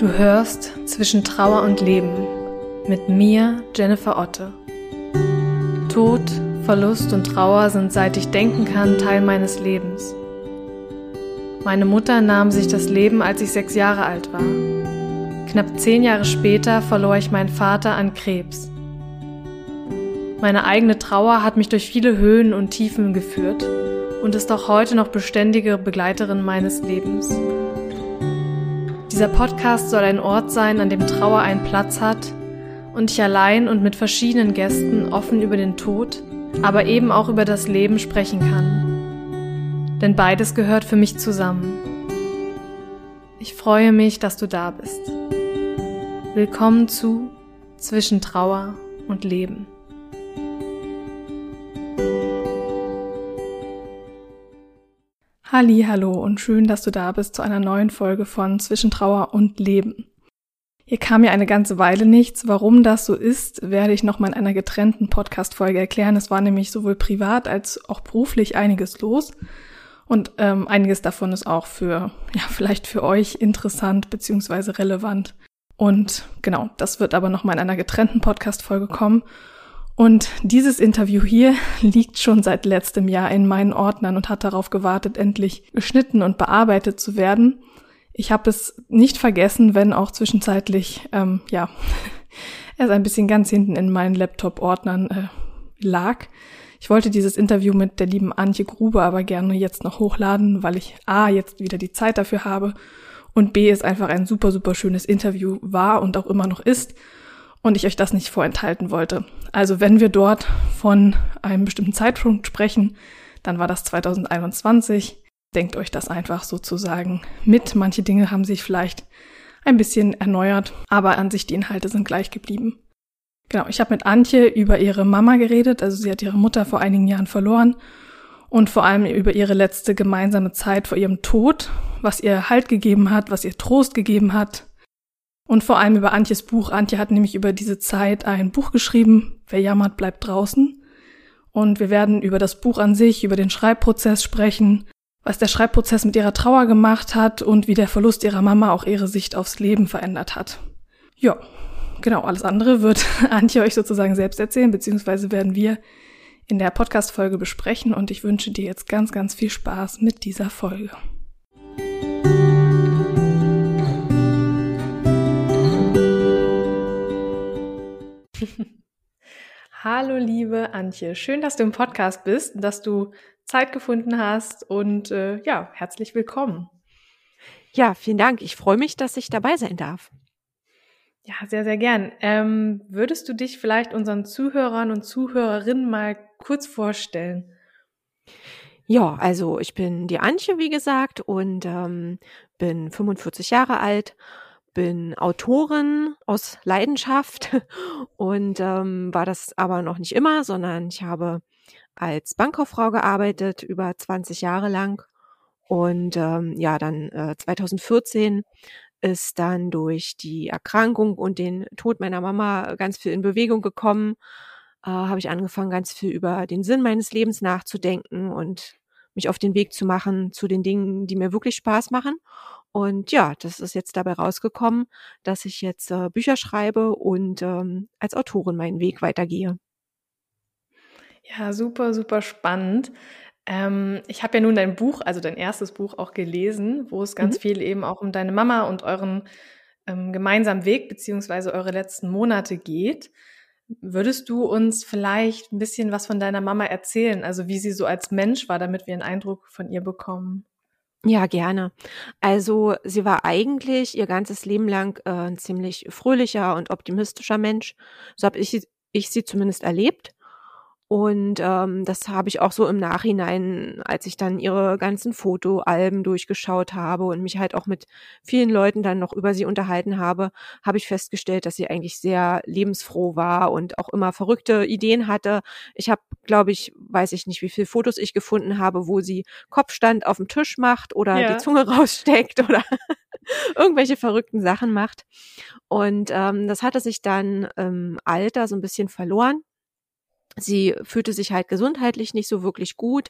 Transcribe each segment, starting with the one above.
Du hörst zwischen Trauer und Leben mit mir, Jennifer Otte. Tod, Verlust und Trauer sind seit ich denken kann Teil meines Lebens. Meine Mutter nahm sich das Leben, als ich sechs Jahre alt war. Knapp zehn Jahre später verlor ich meinen Vater an Krebs. Meine eigene Trauer hat mich durch viele Höhen und Tiefen geführt und ist auch heute noch beständige Begleiterin meines Lebens. Dieser Podcast soll ein Ort sein, an dem Trauer einen Platz hat und ich allein und mit verschiedenen Gästen offen über den Tod, aber eben auch über das Leben sprechen kann. Denn beides gehört für mich zusammen. Ich freue mich, dass du da bist. Willkommen zu Zwischen Trauer und Leben. Halli, hallo und schön, dass du da bist zu einer neuen Folge von Zwischen Trauer und Leben. Hier kam ja eine ganze Weile nichts. Warum das so ist, werde ich nochmal in einer getrennten Podcast-Folge erklären. Es war nämlich sowohl privat als auch beruflich einiges los. Und ähm, einiges davon ist auch für, ja, vielleicht für euch interessant beziehungsweise relevant. Und genau, das wird aber nochmal in einer getrennten Podcast-Folge kommen. Und dieses Interview hier liegt schon seit letztem Jahr in meinen Ordnern und hat darauf gewartet, endlich geschnitten und bearbeitet zu werden. Ich habe es nicht vergessen, wenn auch zwischenzeitlich, ähm, ja, es ein bisschen ganz hinten in meinen Laptop-Ordnern äh, lag. Ich wollte dieses Interview mit der lieben Antje Grube aber gerne jetzt noch hochladen, weil ich A, jetzt wieder die Zeit dafür habe und B, es einfach ein super, super schönes Interview war und auch immer noch ist und ich euch das nicht vorenthalten wollte. Also wenn wir dort von einem bestimmten Zeitpunkt sprechen, dann war das 2021. Denkt euch das einfach sozusagen mit. Manche Dinge haben sich vielleicht ein bisschen erneuert, aber an sich die Inhalte sind gleich geblieben. Genau, ich habe mit Antje über ihre Mama geredet, also sie hat ihre Mutter vor einigen Jahren verloren und vor allem über ihre letzte gemeinsame Zeit vor ihrem Tod, was ihr Halt gegeben hat, was ihr Trost gegeben hat, und vor allem über Antjes Buch. Antje hat nämlich über diese Zeit ein Buch geschrieben, Wer jammert, bleibt draußen. Und wir werden über das Buch an sich, über den Schreibprozess sprechen, was der Schreibprozess mit ihrer Trauer gemacht hat und wie der Verlust ihrer Mama auch ihre Sicht aufs Leben verändert hat. Ja, genau, alles andere wird Antje euch sozusagen selbst erzählen, beziehungsweise werden wir in der Podcast-Folge besprechen und ich wünsche dir jetzt ganz, ganz viel Spaß mit dieser Folge. Hallo liebe Antje, schön, dass du im Podcast bist, dass du Zeit gefunden hast und äh, ja, herzlich willkommen. Ja, vielen Dank. Ich freue mich, dass ich dabei sein darf. Ja, sehr, sehr gern. Ähm, würdest du dich vielleicht unseren Zuhörern und Zuhörerinnen mal kurz vorstellen? Ja, also ich bin die Antje, wie gesagt, und ähm, bin 45 Jahre alt bin Autorin aus Leidenschaft und ähm, war das aber noch nicht immer, sondern ich habe als Bankkauffrau gearbeitet, über 20 Jahre lang. Und ähm, ja, dann äh, 2014 ist dann durch die Erkrankung und den Tod meiner Mama ganz viel in Bewegung gekommen. Äh, habe ich angefangen, ganz viel über den Sinn meines Lebens nachzudenken und mich auf den Weg zu machen zu den Dingen, die mir wirklich Spaß machen. Und ja, das ist jetzt dabei rausgekommen, dass ich jetzt äh, Bücher schreibe und ähm, als Autorin meinen Weg weitergehe. Ja, super, super spannend. Ähm, ich habe ja nun dein Buch, also dein erstes Buch auch gelesen, wo es ganz mhm. viel eben auch um deine Mama und euren ähm, gemeinsamen Weg beziehungsweise eure letzten Monate geht. Würdest du uns vielleicht ein bisschen was von deiner Mama erzählen, also wie sie so als Mensch war, damit wir einen Eindruck von ihr bekommen? Ja, gerne. Also sie war eigentlich ihr ganzes Leben lang äh, ein ziemlich fröhlicher und optimistischer Mensch. So habe ich, ich sie zumindest erlebt. Und ähm, das habe ich auch so im Nachhinein, als ich dann ihre ganzen Fotoalben durchgeschaut habe und mich halt auch mit vielen Leuten dann noch über sie unterhalten habe, habe ich festgestellt, dass sie eigentlich sehr lebensfroh war und auch immer verrückte Ideen hatte. Ich habe, glaube ich, weiß ich nicht, wie viele Fotos ich gefunden habe, wo sie Kopfstand auf dem Tisch macht oder ja. die Zunge raussteckt oder irgendwelche verrückten Sachen macht. Und ähm, das hatte sich dann im Alter so ein bisschen verloren Sie fühlte sich halt gesundheitlich nicht so wirklich gut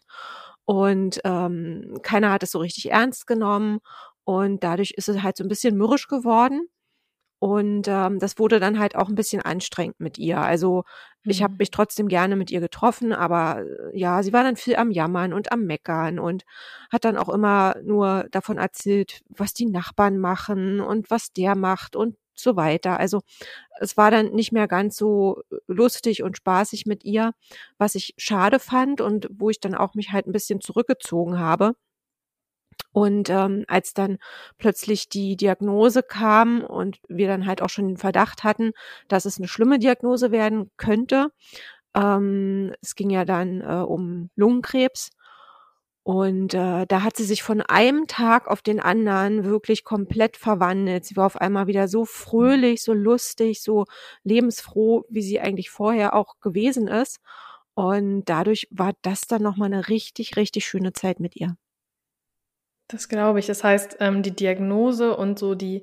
und ähm, keiner hat es so richtig ernst genommen und dadurch ist es halt so ein bisschen mürrisch geworden. Und ähm, das wurde dann halt auch ein bisschen anstrengend mit ihr. Also ich habe Mhm. mich trotzdem gerne mit ihr getroffen, aber äh, ja, sie war dann viel am Jammern und am Meckern und hat dann auch immer nur davon erzählt, was die Nachbarn machen und was der macht und so weiter. Also es war dann nicht mehr ganz so lustig und spaßig mit ihr, was ich schade fand und wo ich dann auch mich halt ein bisschen zurückgezogen habe. Und ähm, als dann plötzlich die Diagnose kam und wir dann halt auch schon den Verdacht hatten, dass es eine schlimme Diagnose werden könnte, ähm, es ging ja dann äh, um Lungenkrebs. Und äh, da hat sie sich von einem Tag auf den anderen wirklich komplett verwandelt. Sie war auf einmal wieder so fröhlich, so lustig, so lebensfroh, wie sie eigentlich vorher auch gewesen ist. Und dadurch war das dann nochmal eine richtig, richtig schöne Zeit mit ihr. Das glaube ich. Das heißt, ähm, die Diagnose und so die,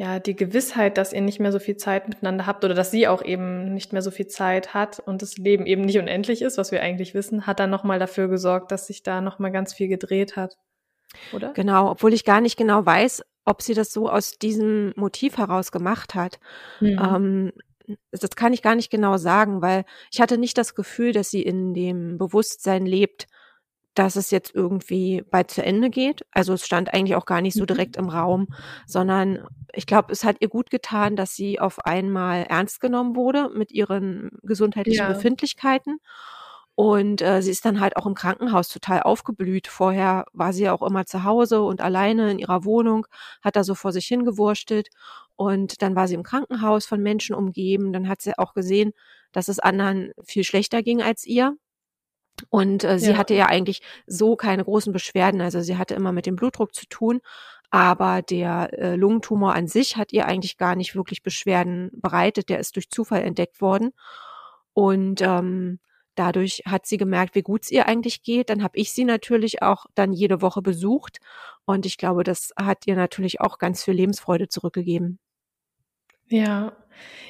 ja, die Gewissheit, dass ihr nicht mehr so viel Zeit miteinander habt oder dass sie auch eben nicht mehr so viel Zeit hat und das Leben eben nicht unendlich ist, was wir eigentlich wissen, hat dann nochmal dafür gesorgt, dass sich da nochmal ganz viel gedreht hat. Oder? Genau, obwohl ich gar nicht genau weiß, ob sie das so aus diesem Motiv heraus gemacht hat. Mhm. Ähm, das kann ich gar nicht genau sagen, weil ich hatte nicht das Gefühl, dass sie in dem Bewusstsein lebt, dass es jetzt irgendwie bald zu Ende geht. Also es stand eigentlich auch gar nicht so Mhm. direkt im Raum, sondern ich glaube, es hat ihr gut getan, dass sie auf einmal ernst genommen wurde mit ihren gesundheitlichen Ja. Befindlichkeiten. Und äh, sie ist dann halt auch im Krankenhaus total aufgeblüht. Vorher war sie ja auch immer zu Hause und alleine in ihrer Wohnung, hat da so vor sich hingewurstelt. Und dann war sie im Krankenhaus von Menschen umgeben. Dann hat sie auch gesehen, dass es anderen viel schlechter ging als ihr. Und äh, sie Ja. hatte ja eigentlich so keine großen Beschwerden. Also sie hatte immer mit dem Blutdruck zu tun, aber der äh, Lungentumor an sich hat ihr eigentlich gar nicht wirklich Beschwerden bereitet. Der ist durch Zufall entdeckt worden. Und ähm, dadurch hat sie gemerkt, wie gut es ihr eigentlich geht. Dann habe ich sie natürlich auch dann jede Woche besucht. Und ich glaube, das hat ihr natürlich auch ganz viel Lebensfreude zurückgegeben. Ja.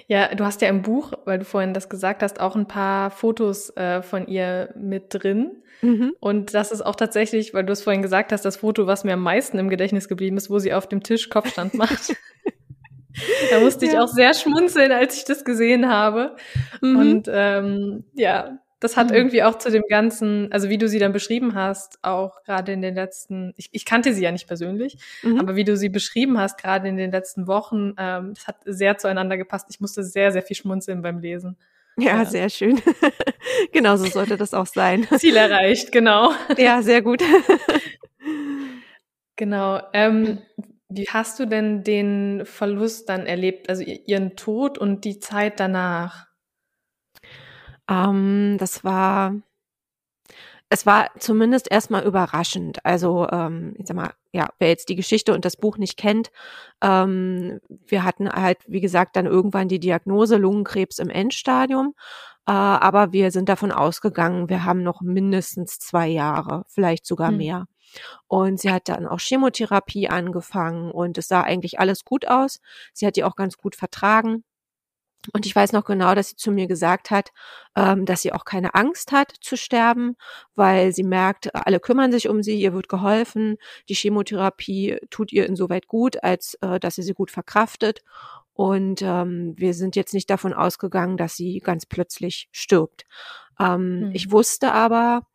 Ja, du hast ja im Buch, weil du vorhin das gesagt hast, auch ein paar Fotos äh, von ihr mit drin. Mhm. Und das ist auch tatsächlich, weil du es vorhin gesagt hast, das Foto, was mir am meisten im Gedächtnis geblieben ist, wo sie auf dem Tisch Kopfstand macht. da musste ich Ja. auch sehr schmunzeln, als ich das gesehen habe. Mhm. Und ähm, ja, das hat Mhm. irgendwie auch zu dem ganzen, also wie du sie dann beschrieben hast, auch gerade in den letzten, ich, ich kannte sie ja nicht persönlich, Mhm. aber wie du sie beschrieben hast, gerade in den letzten Wochen, ähm, das hat sehr zueinander gepasst. Ich musste sehr, sehr viel schmunzeln beim Lesen. ja, ja. sehr schön. genau so sollte das auch sein. Ziel erreicht, genau. ja, sehr gut. Genau. Ähm, wie hast du denn den Verlust dann erlebt, also ihren Tod und die Zeit danach? Ähm, das war, es war zumindest erstmal überraschend. Also, ähm, ich sag mal, ja, wer jetzt die Geschichte und das Buch nicht kennt, ähm, wir hatten halt, wie gesagt, dann irgendwann die Diagnose Lungenkrebs im Endstadium. Äh, aber wir sind davon ausgegangen, wir haben noch mindestens zwei Jahre, vielleicht sogar Hm. mehr. Und sie hat dann auch Chemotherapie angefangen und es sah eigentlich alles gut aus. Sie hat die auch ganz gut vertragen. Und ich weiß noch genau, dass sie zu mir gesagt hat, ähm, dass sie auch keine Angst hat zu sterben, weil sie merkt, alle kümmern sich um sie, ihr wird geholfen. Die Chemotherapie tut ihr insoweit gut, als äh, dass sie sie gut verkraftet. Und ähm, wir sind jetzt nicht davon ausgegangen, dass sie ganz plötzlich stirbt. Ähm, Hm. Ich wusste aber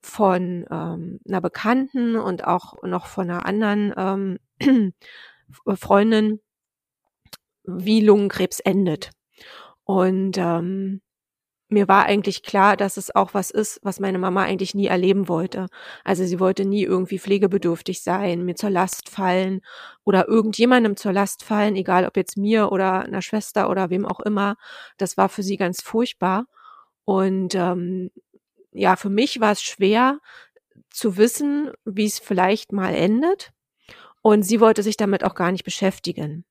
von ähm, einer Bekannten und auch noch von einer anderen ähm, Freundin, wie Lungenkrebs endet. Und ähm, mir war eigentlich klar, dass es auch was ist, was meine Mama eigentlich nie erleben wollte. Also sie wollte nie irgendwie pflegebedürftig sein, mir zur Last fallen oder irgendjemandem zur Last fallen, egal ob jetzt mir oder einer Schwester oder wem auch immer. Das war für sie ganz furchtbar. Und ähm, ja, für mich war es schwer zu wissen, wie es vielleicht mal endet. Und sie wollte sich damit auch gar nicht beschäftigen.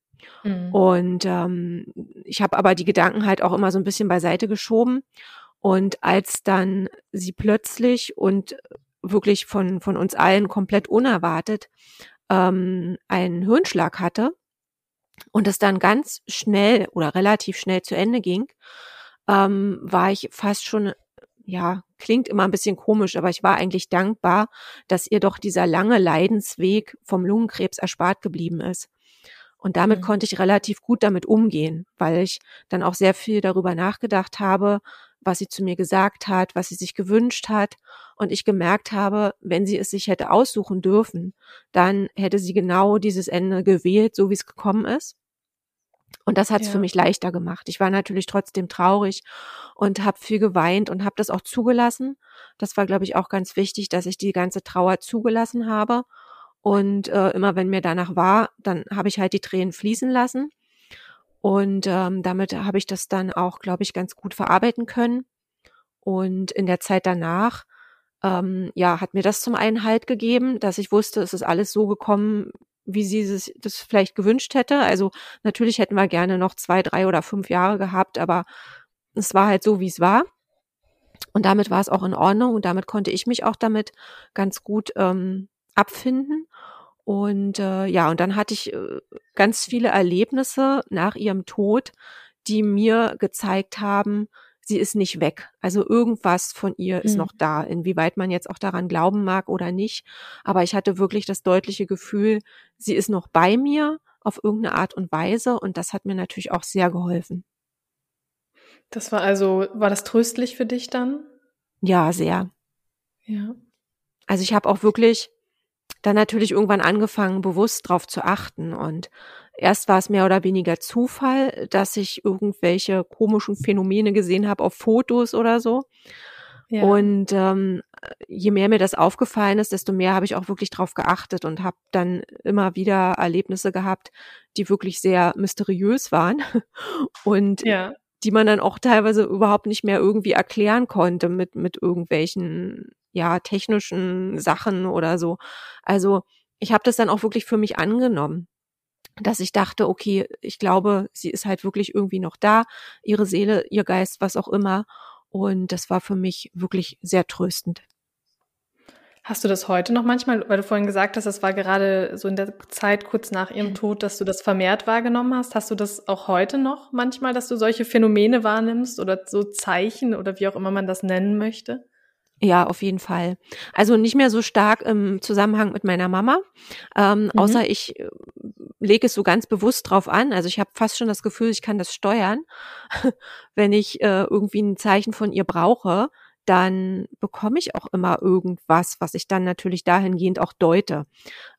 Mhm. Und ähm, ich habe aber die Gedanken halt auch immer so ein bisschen beiseite geschoben. Und als dann sie plötzlich und wirklich von, von uns allen komplett unerwartet ähm, einen Hirnschlag hatte und es dann ganz schnell oder relativ schnell zu Ende ging, ähm, war ich fast schon, ja, klingt immer ein bisschen komisch, aber ich war eigentlich dankbar, dass ihr doch dieser lange Leidensweg vom Lungenkrebs erspart geblieben ist. Und damit Mhm. konnte ich relativ gut damit umgehen, weil ich dann auch sehr viel darüber nachgedacht habe, was sie zu mir gesagt hat, was sie sich gewünscht hat. Und ich gemerkt habe, wenn sie es sich hätte aussuchen dürfen, dann hätte sie genau dieses Ende gewählt, so wie es gekommen ist. Und das hat es Ja. für mich leichter gemacht. Ich war natürlich trotzdem traurig und habe viel geweint und habe das auch zugelassen. Das war, glaube ich, auch ganz wichtig, dass ich die ganze Trauer zugelassen habe. Und äh, immer wenn mir danach war, dann habe ich halt die Tränen fließen lassen. Und ähm, damit habe ich das dann auch, glaube ich, ganz gut verarbeiten können. Und in der Zeit danach, ähm, ja, hat mir das zum einen Halt gegeben, dass ich wusste, es ist alles so gekommen, wie sie es das vielleicht gewünscht hätte. Also natürlich hätten wir gerne noch zwei, drei oder fünf Jahre gehabt, aber es war halt so, wie es war. Und damit war es auch in Ordnung und damit konnte ich mich auch damit ganz gut ähm, abfinden. Und äh, ja, und dann hatte ich äh, ganz viele Erlebnisse nach ihrem Tod, die mir gezeigt haben, sie ist nicht weg. Also irgendwas von ihr ist Mhm. noch da. Inwieweit man jetzt auch daran glauben mag oder nicht. Aber ich hatte wirklich das deutliche Gefühl, sie ist noch bei mir auf irgendeine Art und Weise. Und das hat mir natürlich auch sehr geholfen. Das war also, war das tröstlich für dich dann? Ja, sehr. Ja. Also ich habe auch wirklich dann natürlich irgendwann angefangen, bewusst drauf zu achten. Und erst war es mehr oder weniger Zufall, dass ich irgendwelche komischen Phänomene gesehen habe auf Fotos oder so. ja. Und ähm, je mehr mir das aufgefallen ist, desto mehr habe ich auch wirklich drauf geachtet und habe dann immer wieder Erlebnisse gehabt, die wirklich sehr mysteriös waren und ja. die man dann auch teilweise überhaupt nicht mehr irgendwie erklären konnte mit, mit irgendwelchen, ja, technischen Sachen oder so. Also ich habe das dann auch wirklich für mich angenommen, dass ich dachte, okay, ich glaube, sie ist halt wirklich irgendwie noch da, ihre Seele, ihr Geist, was auch immer. Und das war für mich wirklich sehr tröstend. Hast du das heute noch manchmal, weil du vorhin gesagt hast, das war gerade so in der Zeit kurz nach ihrem Tod, dass du das vermehrt wahrgenommen hast. Hast du das auch heute noch manchmal, dass du solche Phänomene wahrnimmst oder so Zeichen oder wie auch immer man das nennen möchte? Ja, auf jeden Fall. Also nicht mehr so stark im Zusammenhang mit meiner Mama, ähm, Mhm. außer ich äh, lege es so ganz bewusst drauf an. Also ich habe fast schon das Gefühl, ich kann das steuern. Wenn ich äh, irgendwie ein Zeichen von ihr brauche, dann bekomme ich auch immer irgendwas, was ich dann natürlich dahingehend auch deute.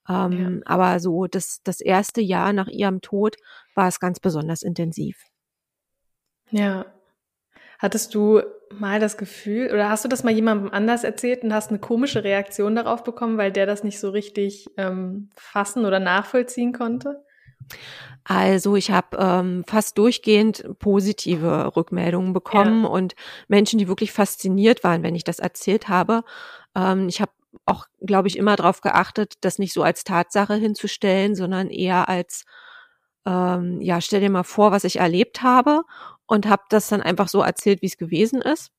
Ähm, Aber so das, das erste Jahr nach ihrem Tod war es ganz besonders intensiv. Ja. Hattest du mal das Gefühl oder hast du das mal jemandem anders erzählt und hast eine komische Reaktion darauf bekommen, weil der das nicht so richtig ähm, fassen oder nachvollziehen konnte? Also ich habe ähm, fast durchgehend positive Rückmeldungen bekommen Ja. und Menschen, die wirklich fasziniert waren, wenn ich das erzählt habe. Ähm, ich habe auch, glaube ich, immer darauf geachtet, das nicht so als Tatsache hinzustellen, sondern eher als, ähm, ja, stell dir mal vor, was ich erlebt habe und habe das dann einfach so erzählt, wie es gewesen ist.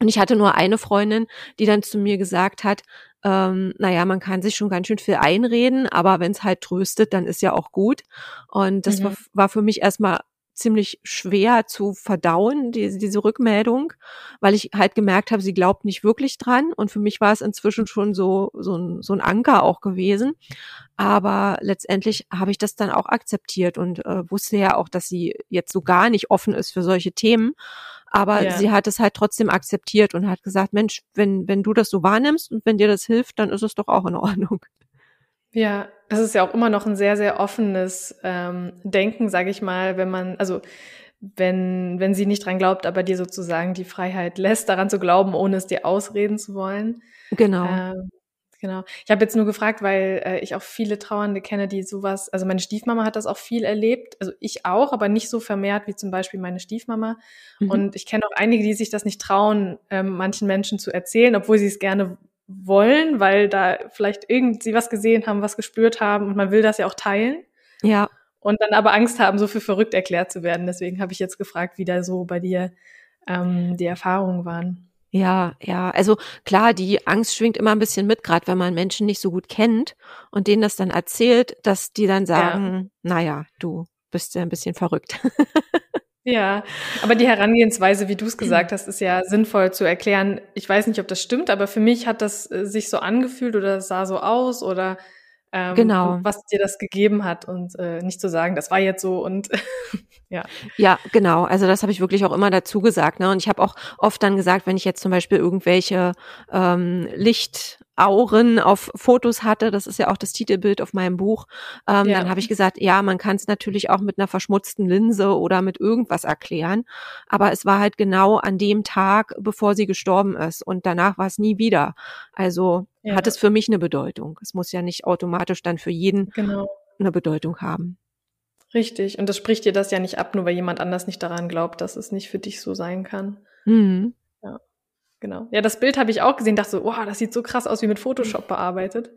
Und ich hatte nur eine Freundin, die dann zu mir gesagt hat, ähm, naja, man kann sich schon ganz schön viel einreden, aber wenn es halt tröstet, dann ist ja auch gut. Und das Mhm. war, war für mich erstmal ziemlich schwer zu verdauen, diese, diese Rückmeldung, weil ich halt gemerkt habe, sie glaubt nicht wirklich dran. Und für mich war es inzwischen schon so, so, ein, so ein Anker auch gewesen. Aber letztendlich habe ich das dann auch akzeptiert und äh, wusste ja auch, dass sie jetzt so gar nicht offen ist für solche Themen. Aber Ja. sie hat es halt trotzdem akzeptiert und hat gesagt, Mensch, wenn, wenn du das so wahrnimmst und wenn dir das hilft, dann ist es doch auch in Ordnung. Ja, das ist ja auch immer noch ein sehr, sehr offenes ähm, Denken, sage ich mal, wenn man, also wenn, wenn sie nicht dran glaubt, aber dir sozusagen die Freiheit lässt, daran zu glauben, ohne es dir ausreden zu wollen. Genau. Ähm, genau. Ich habe jetzt nur gefragt, weil äh, ich auch viele Trauernde kenne, die sowas, also meine Stiefmama hat das auch viel erlebt, also ich auch, aber nicht so vermehrt wie zum Beispiel meine Stiefmama. Mhm. Und ich kenne auch einige, die sich das nicht trauen, ähm, manchen Menschen zu erzählen, obwohl sie es gerne wollen, weil da vielleicht irgendwie was gesehen haben, was gespürt haben und man will das ja auch teilen ja. und dann aber Angst haben, so für verrückt erklärt zu werden. Deswegen habe ich jetzt gefragt, wie da so bei dir ähm, die Erfahrungen waren. Ja, ja. Also klar, die Angst schwingt immer ein bisschen mit, gerade wenn man Menschen nicht so gut kennt und denen das dann erzählt, dass die dann sagen, naja, du bist ja ein bisschen verrückt. Ja, aber die Herangehensweise, wie du es gesagt hast, ist ja sinnvoll zu erklären. Ich weiß nicht, ob das stimmt, aber für mich hat das äh, sich so angefühlt oder sah so aus oder ähm, genau. was dir das gegeben hat und äh, nicht zu sagen, das war jetzt so und ja. Ja, genau. Also das habe ich wirklich auch immer dazu gesagt. Ne? Und ich habe auch oft dann gesagt, wenn ich jetzt zum Beispiel irgendwelche ähm, Licht Auren auf Fotos hatte, das ist ja auch das Titelbild auf meinem Buch, ähm, ja. dann habe ich gesagt, ja, man kann es natürlich auch mit einer verschmutzten Linse oder mit irgendwas erklären, aber es war halt genau an dem Tag, bevor sie gestorben ist und danach war es nie wieder. Also ja. hat es für mich eine Bedeutung. Es muss ja nicht automatisch dann für jeden genau. eine Bedeutung haben. Richtig. Und das spricht dir das ja nicht ab, nur weil jemand anders nicht daran glaubt, dass es nicht für dich so sein kann. Mhm. Ja. Genau. Ja, das Bild habe ich auch gesehen, dachte so, wow, das sieht so krass aus wie mit Photoshop bearbeitet.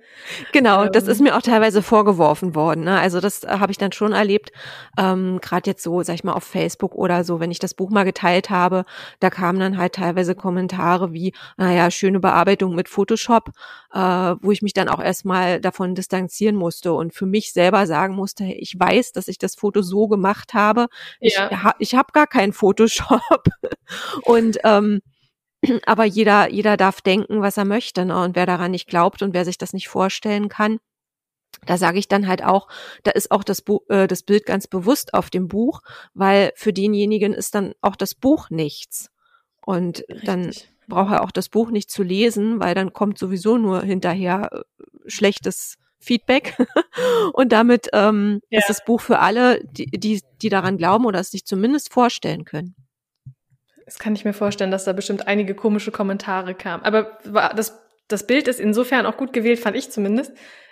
Genau, ähm. das ist mir auch teilweise vorgeworfen worden. Ne? Also das äh, habe ich dann schon erlebt, ähm, gerade jetzt so, sag ich mal, auf Facebook oder so, wenn ich das Buch mal geteilt habe, da kamen dann halt teilweise Kommentare wie, naja, schöne Bearbeitung mit Photoshop, äh, wo ich mich dann auch erstmal davon distanzieren musste und für mich selber sagen musste, ich weiß, dass ich das Foto so gemacht habe. Ich, ja. ich habe gar keinen Photoshop. und ähm, aber jeder, jeder darf denken, was er möchte. Ne? Und wer daran nicht glaubt und wer sich das nicht vorstellen kann, da sage ich dann halt auch, da ist auch das, Bu äh, das Bild ganz bewusst auf dem Buch, weil für denjenigen ist dann auch das Buch nichts. Und Richtig. dann braucht er auch das Buch nicht zu lesen, weil dann kommt sowieso nur hinterher äh, schlechtes Feedback. und damit ähm, ja. ist das Buch für alle, die, die, die daran glauben oder es sich zumindest vorstellen können. Das kann ich mir vorstellen, dass da bestimmt einige komische Kommentare kamen. Aber das, das Bild ist insofern auch gut gewählt, fand ich zumindest,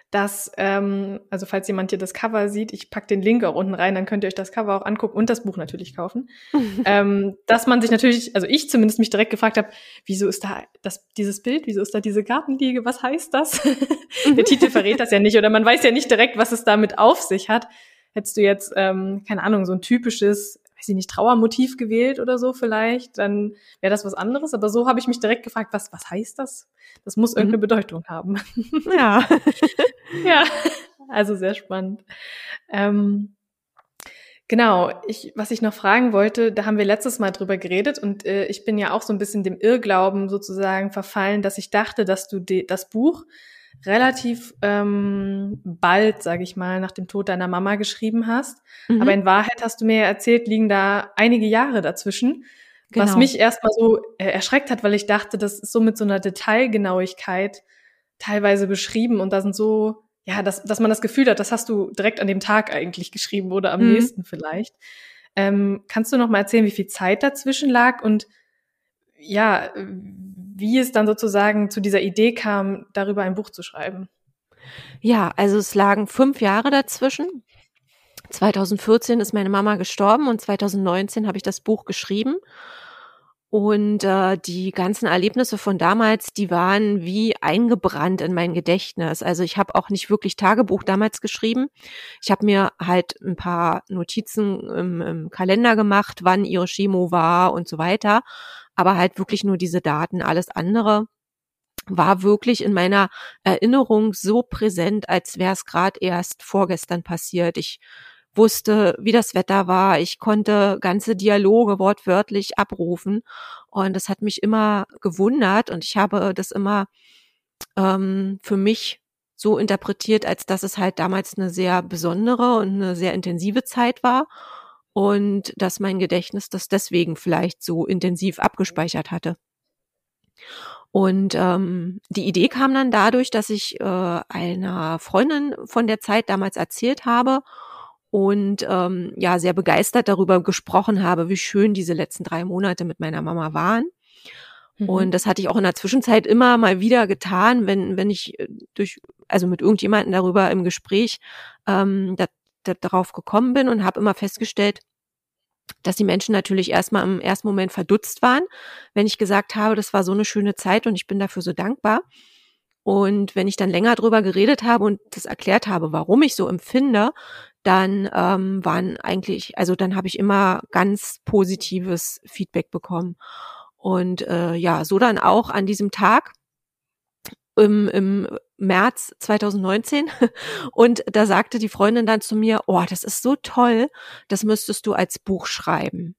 dass, ähm, also falls jemand hier das Cover sieht, ich pack den Link auch unten rein, dann könnt ihr euch das Cover auch angucken und das Buch natürlich kaufen. ähm, dass man sich natürlich, also ich zumindest mich direkt gefragt habe, wieso ist da das, dieses Bild, wieso ist da diese Gartenliege, was heißt das? Der Titel verrät das ja nicht oder man weiß ja nicht direkt, was es damit auf sich hat. Hättest du jetzt, ähm, keine Ahnung, so ein typisches weiß ich nicht, Trauermotiv gewählt oder so vielleicht, dann wäre das was anderes. Aber so habe ich mich direkt gefragt, was, was heißt das? Das muss irgendeine mhm. Bedeutung haben. Ja. ja, also sehr spannend. Ähm, Genau, ich, was ich noch fragen wollte, da haben wir letztes Mal drüber geredet und äh, ich bin ja auch so ein bisschen dem Irrglauben sozusagen verfallen, dass ich dachte, dass du das Buch relativ ähm, bald, sage ich mal, nach dem Tod deiner Mama geschrieben hast. Mhm. Aber in Wahrheit hast du mir erzählt, liegen da einige Jahre dazwischen. Genau. Was mich erstmal so äh, erschreckt hat, weil ich dachte, das ist so mit so einer Detailgenauigkeit teilweise beschrieben und da sind so, ja, dass, dass man das Gefühl hat, das hast du direkt an dem Tag eigentlich geschrieben oder am mhm. nächsten vielleicht. Ähm, kannst du noch mal erzählen, wie viel Zeit dazwischen lag und ja, wie es dann sozusagen zu dieser Idee kam, darüber ein Buch zu schreiben. Ja, also es lagen fünf Jahre dazwischen. 2014 ist meine Mama gestorben und 2019 habe ich das Buch geschrieben. Und äh, die ganzen Erlebnisse von damals, die waren wie eingebrannt in mein Gedächtnis. Also ich habe auch nicht wirklich Tagebuch damals geschrieben. Ich habe mir halt ein paar Notizen im, im Kalender gemacht, wann ihre Chemo war und so weiter aber halt wirklich nur diese Daten. Alles andere war wirklich in meiner Erinnerung so präsent, als wäre es gerade erst vorgestern passiert. Ich wusste, wie das Wetter war. Ich konnte ganze Dialoge wortwörtlich abrufen. Und das hat mich immer gewundert und ich habe das immer ähm, für mich so interpretiert, als dass es halt damals eine sehr besondere und eine sehr intensive Zeit war und dass mein Gedächtnis das deswegen vielleicht so intensiv abgespeichert hatte. Und ähm, die Idee kam dann dadurch, dass ich äh, einer Freundin von der Zeit damals erzählt habe und ähm, ja sehr begeistert darüber gesprochen habe, wie schön diese letzten drei Monate mit meiner Mama waren. Mhm. Und das hatte ich auch in der Zwischenzeit immer mal wieder getan, wenn wenn ich äh, durch also mit irgendjemanden darüber im Gespräch ähm, darauf gekommen bin und habe immer festgestellt, dass die Menschen natürlich erstmal im ersten Moment verdutzt waren, wenn ich gesagt habe, das war so eine schöne Zeit und ich bin dafür so dankbar. Und wenn ich dann länger drüber geredet habe und das erklärt habe, warum ich so empfinde, dann ähm, waren eigentlich, also dann habe ich immer ganz positives Feedback bekommen. Und äh, ja, so dann auch an diesem Tag im, im März 2019 und da sagte die Freundin dann zu mir, oh, das ist so toll, das müsstest du als Buch schreiben.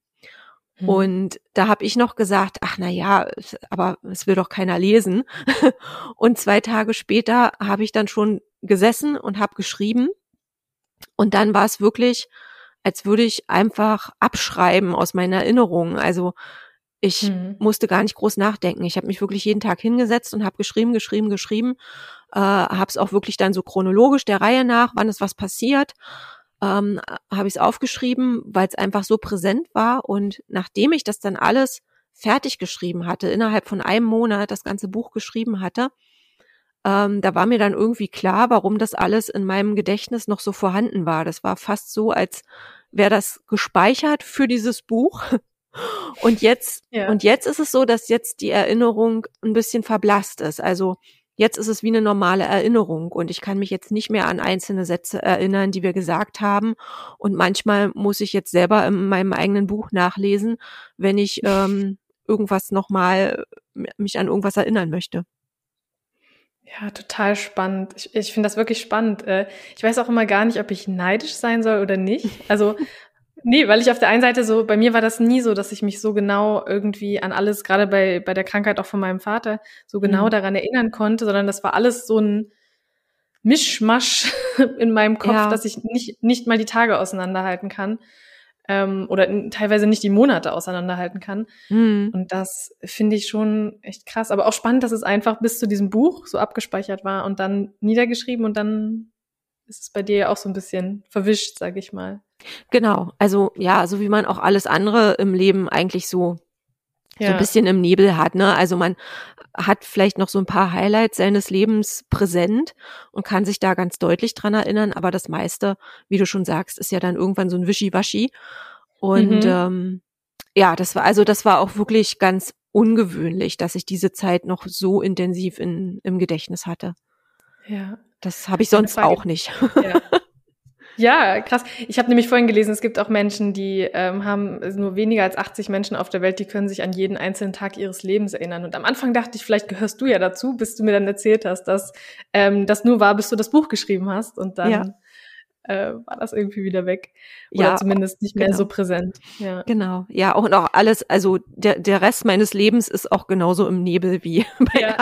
Hm. Und da habe ich noch gesagt, ach na ja, aber es will doch keiner lesen. Und zwei Tage später habe ich dann schon gesessen und habe geschrieben. Und dann war es wirklich, als würde ich einfach abschreiben aus meinen Erinnerungen. Also ich mhm. musste gar nicht groß nachdenken. Ich habe mich wirklich jeden Tag hingesetzt und habe geschrieben, geschrieben, geschrieben. Äh, habe es auch wirklich dann so chronologisch der Reihe nach, wann ist was passiert, ähm, habe ich es aufgeschrieben, weil es einfach so präsent war. Und nachdem ich das dann alles fertig geschrieben hatte, innerhalb von einem Monat das ganze Buch geschrieben hatte, ähm, da war mir dann irgendwie klar, warum das alles in meinem Gedächtnis noch so vorhanden war. Das war fast so, als wäre das gespeichert für dieses Buch. Und jetzt, ja. und jetzt ist es so, dass jetzt die Erinnerung ein bisschen verblasst ist. Also jetzt ist es wie eine normale Erinnerung und ich kann mich jetzt nicht mehr an einzelne Sätze erinnern, die wir gesagt haben. Und manchmal muss ich jetzt selber in meinem eigenen Buch nachlesen, wenn ich ähm, irgendwas nochmal mich an irgendwas erinnern möchte. Ja, total spannend. Ich, ich finde das wirklich spannend. Äh, ich weiß auch immer gar nicht, ob ich neidisch sein soll oder nicht. Also, nee, weil ich auf der einen Seite so, bei mir war das nie so, dass ich mich so genau irgendwie an alles, gerade bei, bei der Krankheit auch von meinem Vater, so genau mhm. daran erinnern konnte, sondern das war alles so ein Mischmasch in meinem Kopf, ja. dass ich nicht, nicht mal die Tage auseinanderhalten kann ähm, oder teilweise nicht die Monate auseinanderhalten kann. Mhm. Und das finde ich schon echt krass. Aber auch spannend, dass es einfach bis zu diesem Buch so abgespeichert war und dann niedergeschrieben und dann ist es bei dir ja auch so ein bisschen verwischt, sage ich mal. Genau, also ja, so wie man auch alles andere im Leben eigentlich so ja. so ein bisschen im Nebel hat. Ne? Also man hat vielleicht noch so ein paar Highlights seines Lebens präsent und kann sich da ganz deutlich dran erinnern, aber das meiste, wie du schon sagst, ist ja dann irgendwann so ein Wischiwaschi. Und mhm. ähm, ja, das war also das war auch wirklich ganz ungewöhnlich, dass ich diese Zeit noch so intensiv in, im Gedächtnis hatte. Ja. Das habe ich sonst auch nicht. Ja. Ja, krass. Ich habe nämlich vorhin gelesen, es gibt auch Menschen, die ähm, haben nur weniger als 80 Menschen auf der Welt, die können sich an jeden einzelnen Tag ihres Lebens erinnern. Und am Anfang dachte ich, vielleicht gehörst du ja dazu, bis du mir dann erzählt hast, dass ähm, das nur war, bis du das Buch geschrieben hast. Und dann ja. Äh, war das irgendwie wieder weg. Oder ja, zumindest nicht mehr genau. so präsent. Ja. Genau. Ja, auch und auch alles, also der, der Rest meines Lebens ist auch genauso im Nebel wie bei ja.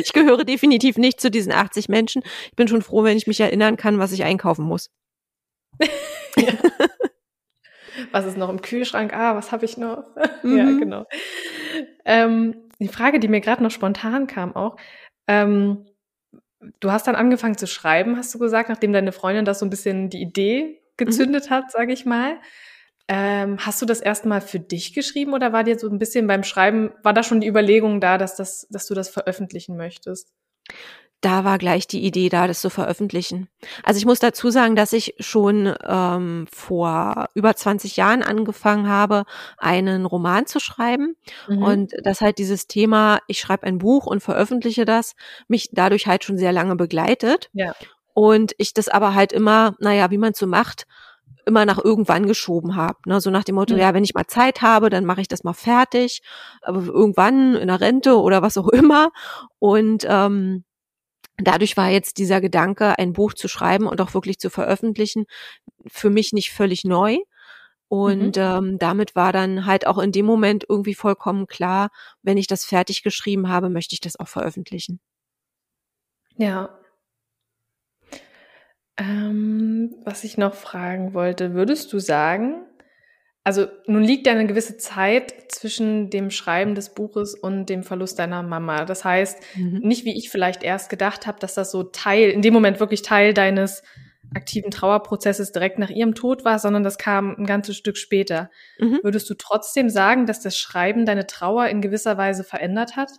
Ich gehöre definitiv nicht zu diesen 80 Menschen. Ich bin schon froh, wenn ich mich erinnern kann, was ich einkaufen muss. was ist noch im Kühlschrank? Ah, was habe ich noch? Mhm. Ja, genau. Ähm, die Frage, die mir gerade noch spontan kam auch, ähm, du hast dann angefangen zu schreiben, hast du gesagt, nachdem deine Freundin das so ein bisschen die Idee gezündet mhm. hat, sage ich mal. Ähm, hast du das erstmal für dich geschrieben oder war dir so ein bisschen beim Schreiben, war da schon die Überlegung da, dass, das, dass du das veröffentlichen möchtest? Da war gleich die Idee da, das zu veröffentlichen. Also ich muss dazu sagen, dass ich schon ähm, vor über 20 Jahren angefangen habe, einen Roman zu schreiben mhm. und dass halt dieses Thema, ich schreibe ein Buch und veröffentliche das, mich dadurch halt schon sehr lange begleitet. Ja. Und ich das aber halt immer, naja, wie man so macht, immer nach irgendwann geschoben habe. Ne? So nach dem Motto, mhm. ja, wenn ich mal Zeit habe, dann mache ich das mal fertig, aber irgendwann in der Rente oder was auch immer. Und ähm, Dadurch war jetzt dieser Gedanke, ein Buch zu schreiben und auch wirklich zu veröffentlichen, für mich nicht völlig neu. Und mhm. ähm, damit war dann halt auch in dem Moment irgendwie vollkommen klar, wenn ich das fertig geschrieben habe, möchte ich das auch veröffentlichen. Ja. Ähm, was ich noch fragen wollte, würdest du sagen, also nun liegt ja eine gewisse Zeit zwischen dem Schreiben des Buches und dem Verlust deiner Mama. Das heißt, mhm. nicht wie ich vielleicht erst gedacht habe, dass das so Teil, in dem Moment wirklich Teil deines aktiven Trauerprozesses direkt nach ihrem Tod war, sondern das kam ein ganzes Stück später. Mhm. Würdest du trotzdem sagen, dass das Schreiben deine Trauer in gewisser Weise verändert hat?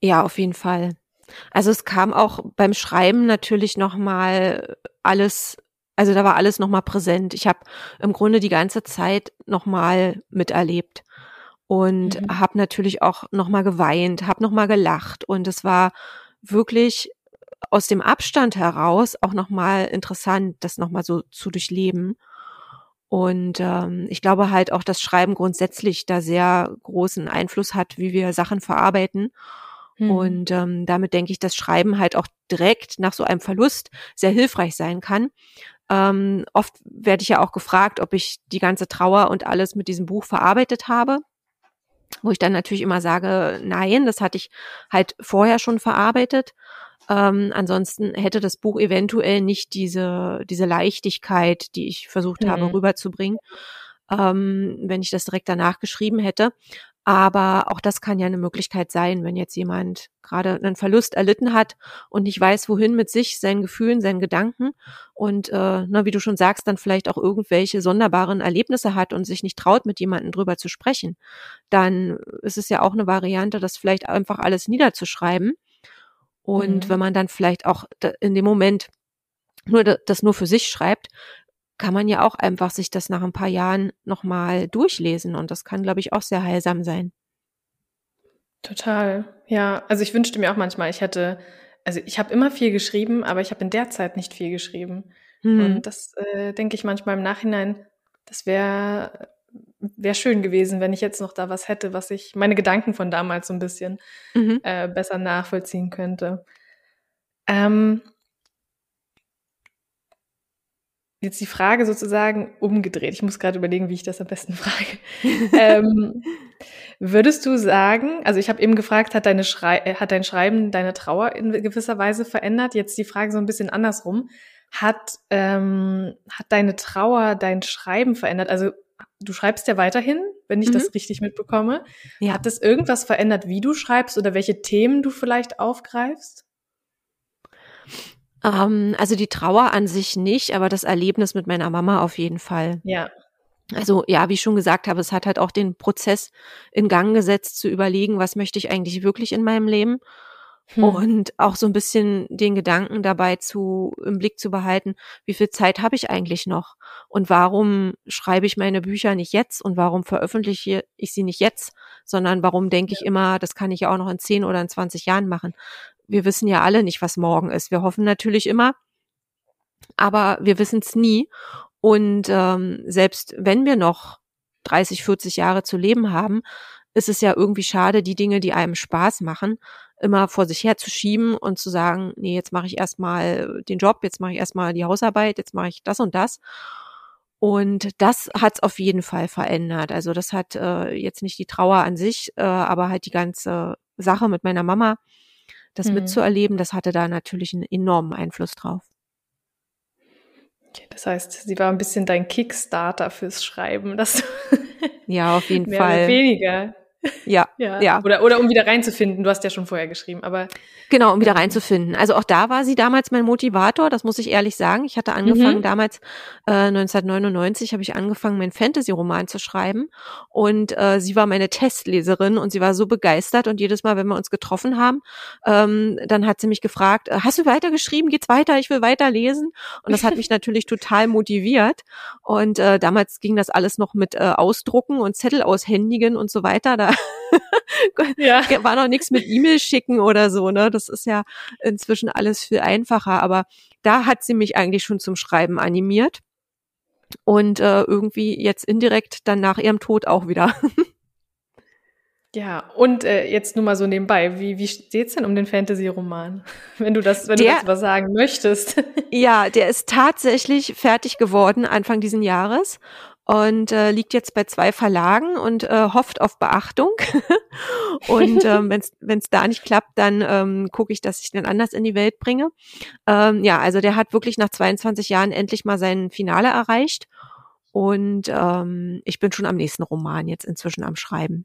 Ja, auf jeden Fall. Also es kam auch beim Schreiben natürlich noch mal alles also da war alles nochmal präsent. Ich habe im Grunde die ganze Zeit nochmal miterlebt und mhm. habe natürlich auch nochmal geweint, habe nochmal gelacht und es war wirklich aus dem Abstand heraus auch nochmal interessant, das nochmal so zu durchleben. Und ähm, ich glaube halt auch, dass Schreiben grundsätzlich da sehr großen Einfluss hat, wie wir Sachen verarbeiten. Hm. Und ähm, damit denke ich, dass Schreiben halt auch direkt nach so einem Verlust sehr hilfreich sein kann, ähm, oft werde ich ja auch gefragt, ob ich die ganze Trauer und alles mit diesem Buch verarbeitet habe. Wo ich dann natürlich immer sage, nein, das hatte ich halt vorher schon verarbeitet. Ähm, ansonsten hätte das Buch eventuell nicht diese, diese Leichtigkeit, die ich versucht mhm. habe rüberzubringen, ähm, wenn ich das direkt danach geschrieben hätte. Aber auch das kann ja eine Möglichkeit sein, wenn jetzt jemand gerade einen Verlust erlitten hat und nicht weiß, wohin mit sich, seinen Gefühlen, seinen Gedanken und äh, na, wie du schon sagst, dann vielleicht auch irgendwelche sonderbaren Erlebnisse hat und sich nicht traut, mit jemandem drüber zu sprechen, dann ist es ja auch eine Variante, das vielleicht einfach alles niederzuschreiben. Und mhm. wenn man dann vielleicht auch in dem Moment nur das nur für sich schreibt, kann man ja auch einfach sich das nach ein paar Jahren nochmal durchlesen und das kann, glaube ich, auch sehr heilsam sein. Total. Ja, also ich wünschte mir auch manchmal, ich hätte, also ich habe immer viel geschrieben, aber ich habe in der Zeit nicht viel geschrieben. Hm. Und das äh, denke ich manchmal im Nachhinein, das wäre wäre schön gewesen, wenn ich jetzt noch da was hätte, was ich meine Gedanken von damals so ein bisschen mhm. äh, besser nachvollziehen könnte. Ähm, jetzt die Frage sozusagen umgedreht. Ich muss gerade überlegen, wie ich das am besten frage. ähm, würdest du sagen, also ich habe eben gefragt, hat, deine Schrei äh, hat dein Schreiben deine Trauer in gewisser Weise verändert? Jetzt die Frage so ein bisschen andersrum. Hat, ähm, hat deine Trauer dein Schreiben verändert? Also du schreibst ja weiterhin, wenn ich mhm. das richtig mitbekomme. Ja. Hat das irgendwas verändert, wie du schreibst oder welche Themen du vielleicht aufgreifst? Ähm, also die Trauer an sich nicht, aber das Erlebnis mit meiner Mama auf jeden Fall. Ja. Also ja, wie ich schon gesagt habe, es hat halt auch den Prozess in Gang gesetzt, zu überlegen, was möchte ich eigentlich wirklich in meinem Leben. Hm. Und auch so ein bisschen den Gedanken dabei zu, im Blick zu behalten, wie viel Zeit habe ich eigentlich noch? Und warum schreibe ich meine Bücher nicht jetzt? Und warum veröffentliche ich sie nicht jetzt? Sondern warum denke ich immer, das kann ich ja auch noch in 10 oder in 20 Jahren machen? Wir wissen ja alle nicht, was morgen ist. Wir hoffen natürlich immer, aber wir wissen es nie. Und ähm, selbst wenn wir noch 30, 40 Jahre zu leben haben, ist es ja irgendwie schade, die Dinge, die einem Spaß machen, immer vor sich herzuschieben und zu sagen, nee, jetzt mache ich erstmal den Job, jetzt mache ich erstmal die Hausarbeit, jetzt mache ich das und das. Und das hat es auf jeden Fall verändert. Also das hat äh, jetzt nicht die Trauer an sich, äh, aber halt die ganze Sache mit meiner Mama das mhm. mitzuerleben, das hatte da natürlich einen enormen Einfluss drauf. Okay, das heißt, sie war ein bisschen dein Kickstarter fürs Schreiben, dass ja auf jeden mehr Fall oder weniger ja, ja, ja. Oder, oder um wieder reinzufinden. Du hast ja schon vorher geschrieben, aber. Genau, um wieder reinzufinden. Also auch da war sie damals mein Motivator, das muss ich ehrlich sagen. Ich hatte angefangen mhm. damals, äh, 1999 habe ich angefangen, meinen Fantasy-Roman zu schreiben. Und äh, sie war meine Testleserin und sie war so begeistert. Und jedes Mal, wenn wir uns getroffen haben, ähm, dann hat sie mich gefragt, äh, hast du weitergeschrieben? Geht's weiter? Ich will weiterlesen. Und das hat mich natürlich total motiviert. Und äh, damals ging das alles noch mit äh, Ausdrucken und Zettel aushändigen und so weiter. Da ja. war noch nichts mit E-Mail schicken oder so, ne? Das ist ja inzwischen alles viel einfacher. Aber da hat sie mich eigentlich schon zum Schreiben animiert. Und äh, irgendwie jetzt indirekt dann nach ihrem Tod auch wieder. Ja, und äh, jetzt nur mal so nebenbei, wie, wie steht's denn um den Fantasy-Roman? Wenn du das, wenn der, du das was sagen möchtest. Ja, der ist tatsächlich fertig geworden Anfang diesen Jahres und äh, liegt jetzt bei zwei Verlagen und äh, hofft auf Beachtung. und ähm, wenn es da nicht klappt, dann ähm, gucke ich, dass ich den anders in die Welt bringe. Ähm, ja, also der hat wirklich nach 22 Jahren endlich mal sein Finale erreicht. Und ähm, ich bin schon am nächsten Roman jetzt inzwischen am Schreiben.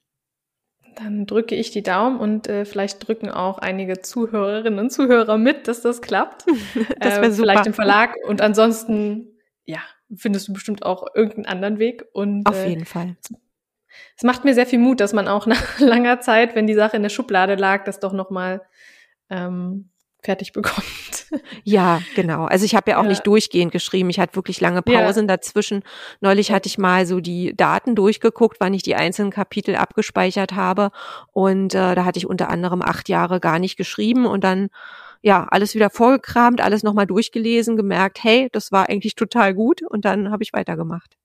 Dann drücke ich die Daumen und äh, vielleicht drücken auch einige Zuhörerinnen und Zuhörer mit, dass das klappt. das wäre äh, super. Vielleicht im Verlag und ansonsten, ja, findest du bestimmt auch irgendeinen anderen Weg. Und, Auf äh, jeden Fall. Es macht mir sehr viel Mut, dass man auch nach langer Zeit, wenn die Sache in der Schublade lag, das doch nochmal ähm, fertig bekommt. Ja, genau. Also ich habe ja auch ja. nicht durchgehend geschrieben. Ich hatte wirklich lange Pausen ja. dazwischen. Neulich hatte ich mal so die Daten durchgeguckt, wann ich die einzelnen Kapitel abgespeichert habe. Und äh, da hatte ich unter anderem acht Jahre gar nicht geschrieben und dann ja, alles wieder vorgekramt, alles nochmal durchgelesen, gemerkt, hey, das war eigentlich total gut und dann habe ich weitergemacht.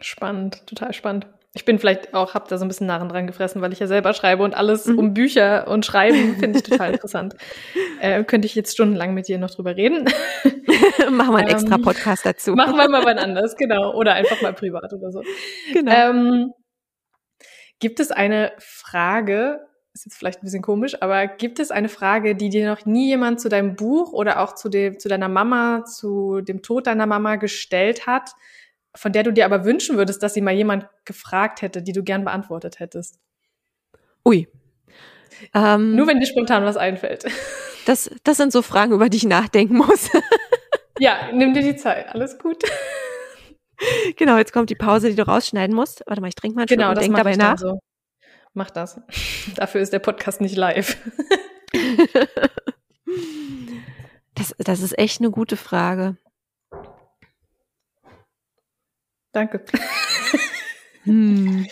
Spannend, total spannend. Ich bin vielleicht auch, hab da so ein bisschen Narren dran gefressen, weil ich ja selber schreibe und alles mhm. um Bücher und Schreiben finde ich total interessant. Äh, könnte ich jetzt stundenlang mit dir noch drüber reden. machen wir einen ähm, extra Podcast dazu. Machen wir mal wann anders, genau. Oder einfach mal privat oder so. Genau. Ähm, gibt es eine Frage, ist jetzt vielleicht ein bisschen komisch, aber gibt es eine Frage, die dir noch nie jemand zu deinem Buch oder auch zu dem, zu deiner Mama, zu dem Tod deiner Mama gestellt hat, von der du dir aber wünschen würdest, dass sie mal jemand gefragt hätte, die du gern beantwortet hättest? Ui. Ähm, Nur wenn dir spontan was einfällt. Das, das sind so Fragen, über die ich nachdenken muss. ja, nimm dir die Zeit. Alles gut. Genau, jetzt kommt die Pause, die du rausschneiden musst. Warte mal, ich trinke mal einen genau, und denk dabei nach. So. Mach das. Dafür ist der Podcast nicht live. das, das ist echt eine gute Frage. Danke. Hm.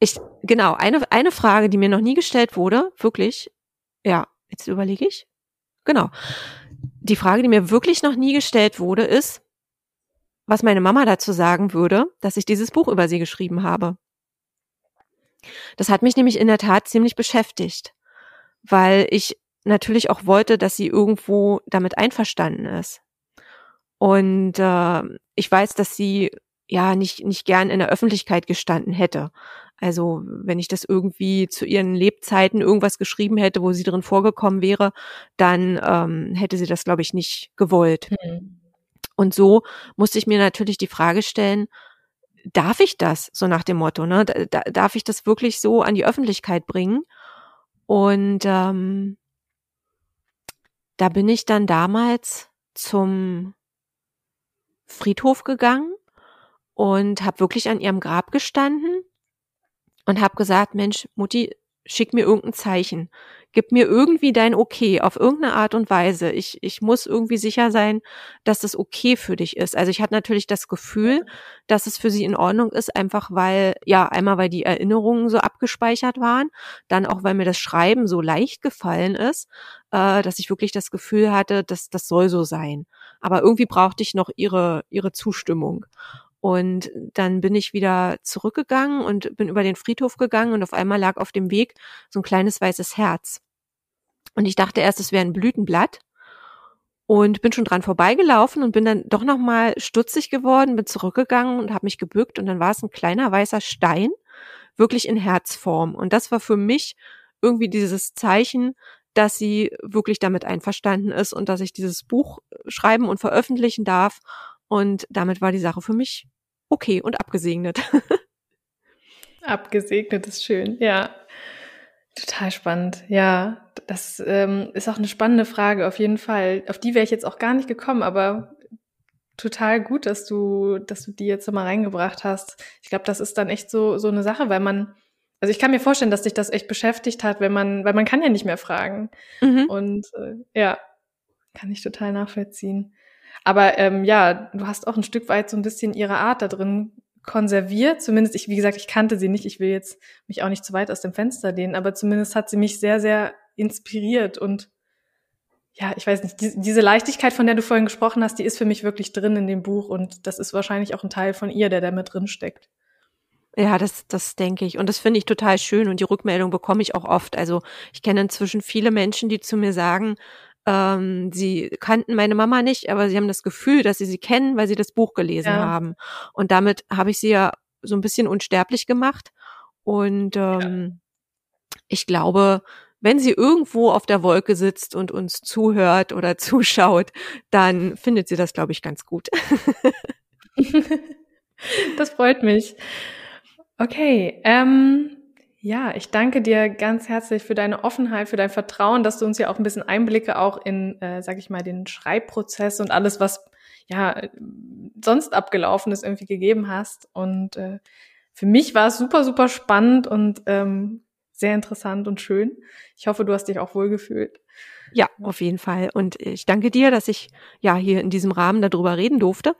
Ich, genau, eine, eine Frage, die mir noch nie gestellt wurde, wirklich, ja, jetzt überlege ich. Genau. Die Frage, die mir wirklich noch nie gestellt wurde, ist, was meine Mama dazu sagen würde, dass ich dieses Buch über sie geschrieben habe. Das hat mich nämlich in der Tat ziemlich beschäftigt, weil ich natürlich auch wollte, dass sie irgendwo damit einverstanden ist. Und äh, ich weiß, dass sie ja nicht nicht gern in der Öffentlichkeit gestanden hätte. Also wenn ich das irgendwie zu ihren Lebzeiten irgendwas geschrieben hätte, wo sie drin vorgekommen wäre, dann ähm, hätte sie das, glaube ich, nicht gewollt. Mhm. Und so musste ich mir natürlich die Frage stellen, darf ich das? So nach dem Motto, ne? Da, darf ich das wirklich so an die Öffentlichkeit bringen? Und ähm, da bin ich dann damals zum Friedhof gegangen und habe wirklich an ihrem Grab gestanden und habe gesagt, Mensch, Mutti, schick mir irgendein Zeichen. Gib mir irgendwie dein Okay auf irgendeine Art und Weise. Ich, ich muss irgendwie sicher sein, dass das okay für dich ist. Also ich hatte natürlich das Gefühl, dass es für sie in Ordnung ist, einfach weil, ja, einmal weil die Erinnerungen so abgespeichert waren, dann auch weil mir das Schreiben so leicht gefallen ist, äh, dass ich wirklich das Gefühl hatte, dass das soll so sein. Aber irgendwie brauchte ich noch ihre, ihre Zustimmung. Und dann bin ich wieder zurückgegangen und bin über den Friedhof gegangen und auf einmal lag auf dem Weg so ein kleines weißes Herz. Und ich dachte erst, es wäre ein Blütenblatt und bin schon dran vorbeigelaufen und bin dann doch noch mal stutzig geworden, bin zurückgegangen und habe mich gebückt und dann war es ein kleiner weißer Stein, wirklich in Herzform. Und das war für mich irgendwie dieses Zeichen, dass sie wirklich damit einverstanden ist und dass ich dieses Buch schreiben und veröffentlichen darf. Und damit war die Sache für mich okay und abgesegnet. abgesegnet ist schön, ja. Total spannend, ja. Das ähm, ist auch eine spannende Frage, auf jeden Fall. Auf die wäre ich jetzt auch gar nicht gekommen, aber total gut, dass du, dass du die jetzt mal reingebracht hast. Ich glaube, das ist dann echt so, so eine Sache, weil man, also ich kann mir vorstellen, dass dich das echt beschäftigt hat, wenn man, weil man kann ja nicht mehr fragen. Mhm. Und äh, ja, kann ich total nachvollziehen. Aber ähm, ja, du hast auch ein Stück weit so ein bisschen ihre Art da drin konserviert. Zumindest, ich, wie gesagt, ich kannte sie nicht. Ich will jetzt mich auch nicht zu weit aus dem Fenster lehnen, aber zumindest hat sie mich sehr, sehr inspiriert und ja, ich weiß nicht, die, diese Leichtigkeit, von der du vorhin gesprochen hast, die ist für mich wirklich drin in dem Buch und das ist wahrscheinlich auch ein Teil von ihr, der da mit drin steckt. Ja, das, das denke ich. Und das finde ich total schön. Und die Rückmeldung bekomme ich auch oft. Also ich kenne inzwischen viele Menschen, die zu mir sagen, ähm, sie kannten meine Mama nicht, aber sie haben das Gefühl, dass sie sie kennen, weil sie das Buch gelesen ja. haben. Und damit habe ich sie ja so ein bisschen unsterblich gemacht. Und ähm, ja. ich glaube, wenn sie irgendwo auf der Wolke sitzt und uns zuhört oder zuschaut, dann findet sie das, glaube ich, ganz gut. das freut mich. Okay, ähm, ja, ich danke dir ganz herzlich für deine Offenheit, für dein Vertrauen, dass du uns ja auch ein bisschen Einblicke auch in, äh, sag ich mal, den Schreibprozess und alles, was ja sonst abgelaufen ist, irgendwie gegeben hast. Und äh, für mich war es super, super spannend und ähm, sehr interessant und schön. Ich hoffe, du hast dich auch wohlgefühlt. Ja, auf jeden Fall. Und ich danke dir, dass ich ja hier in diesem Rahmen darüber reden durfte.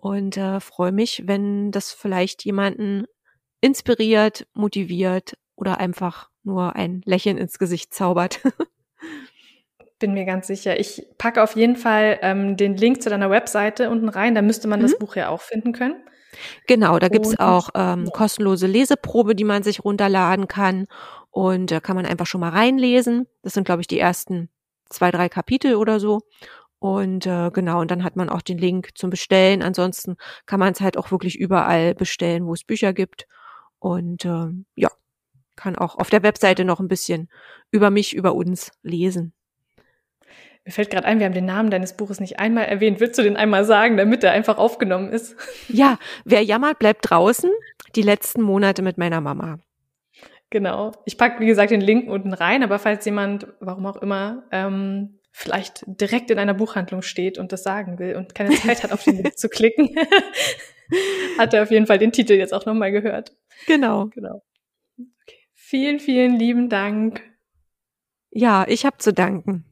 Und äh, freue mich, wenn das vielleicht jemanden inspiriert, motiviert oder einfach nur ein Lächeln ins Gesicht zaubert. Bin mir ganz sicher. Ich packe auf jeden Fall ähm, den Link zu deiner Webseite unten rein. Da müsste man mhm. das Buch ja auch finden können. Genau, da gibt's und, auch ähm, ja. kostenlose Leseprobe, die man sich runterladen kann. Und da kann man einfach schon mal reinlesen. Das sind, glaube ich, die ersten zwei, drei Kapitel oder so. Und äh, genau, und dann hat man auch den Link zum Bestellen. Ansonsten kann man es halt auch wirklich überall bestellen, wo es Bücher gibt. Und äh, ja, kann auch auf der Webseite noch ein bisschen über mich, über uns lesen. Mir fällt gerade ein, wir haben den Namen deines Buches nicht einmal erwähnt. Willst du den einmal sagen, damit er einfach aufgenommen ist? Ja, wer jammert, bleibt draußen. Die letzten Monate mit meiner Mama. Genau. Ich packe, wie gesagt, den Link unten rein, aber falls jemand, warum auch immer, ähm, vielleicht direkt in einer Buchhandlung steht und das sagen will und keine Zeit hat, auf den Link zu klicken, hat er auf jeden Fall den Titel jetzt auch nochmal gehört. Genau. Genau. Okay. Vielen, vielen lieben Dank. Ja, ich habe zu danken.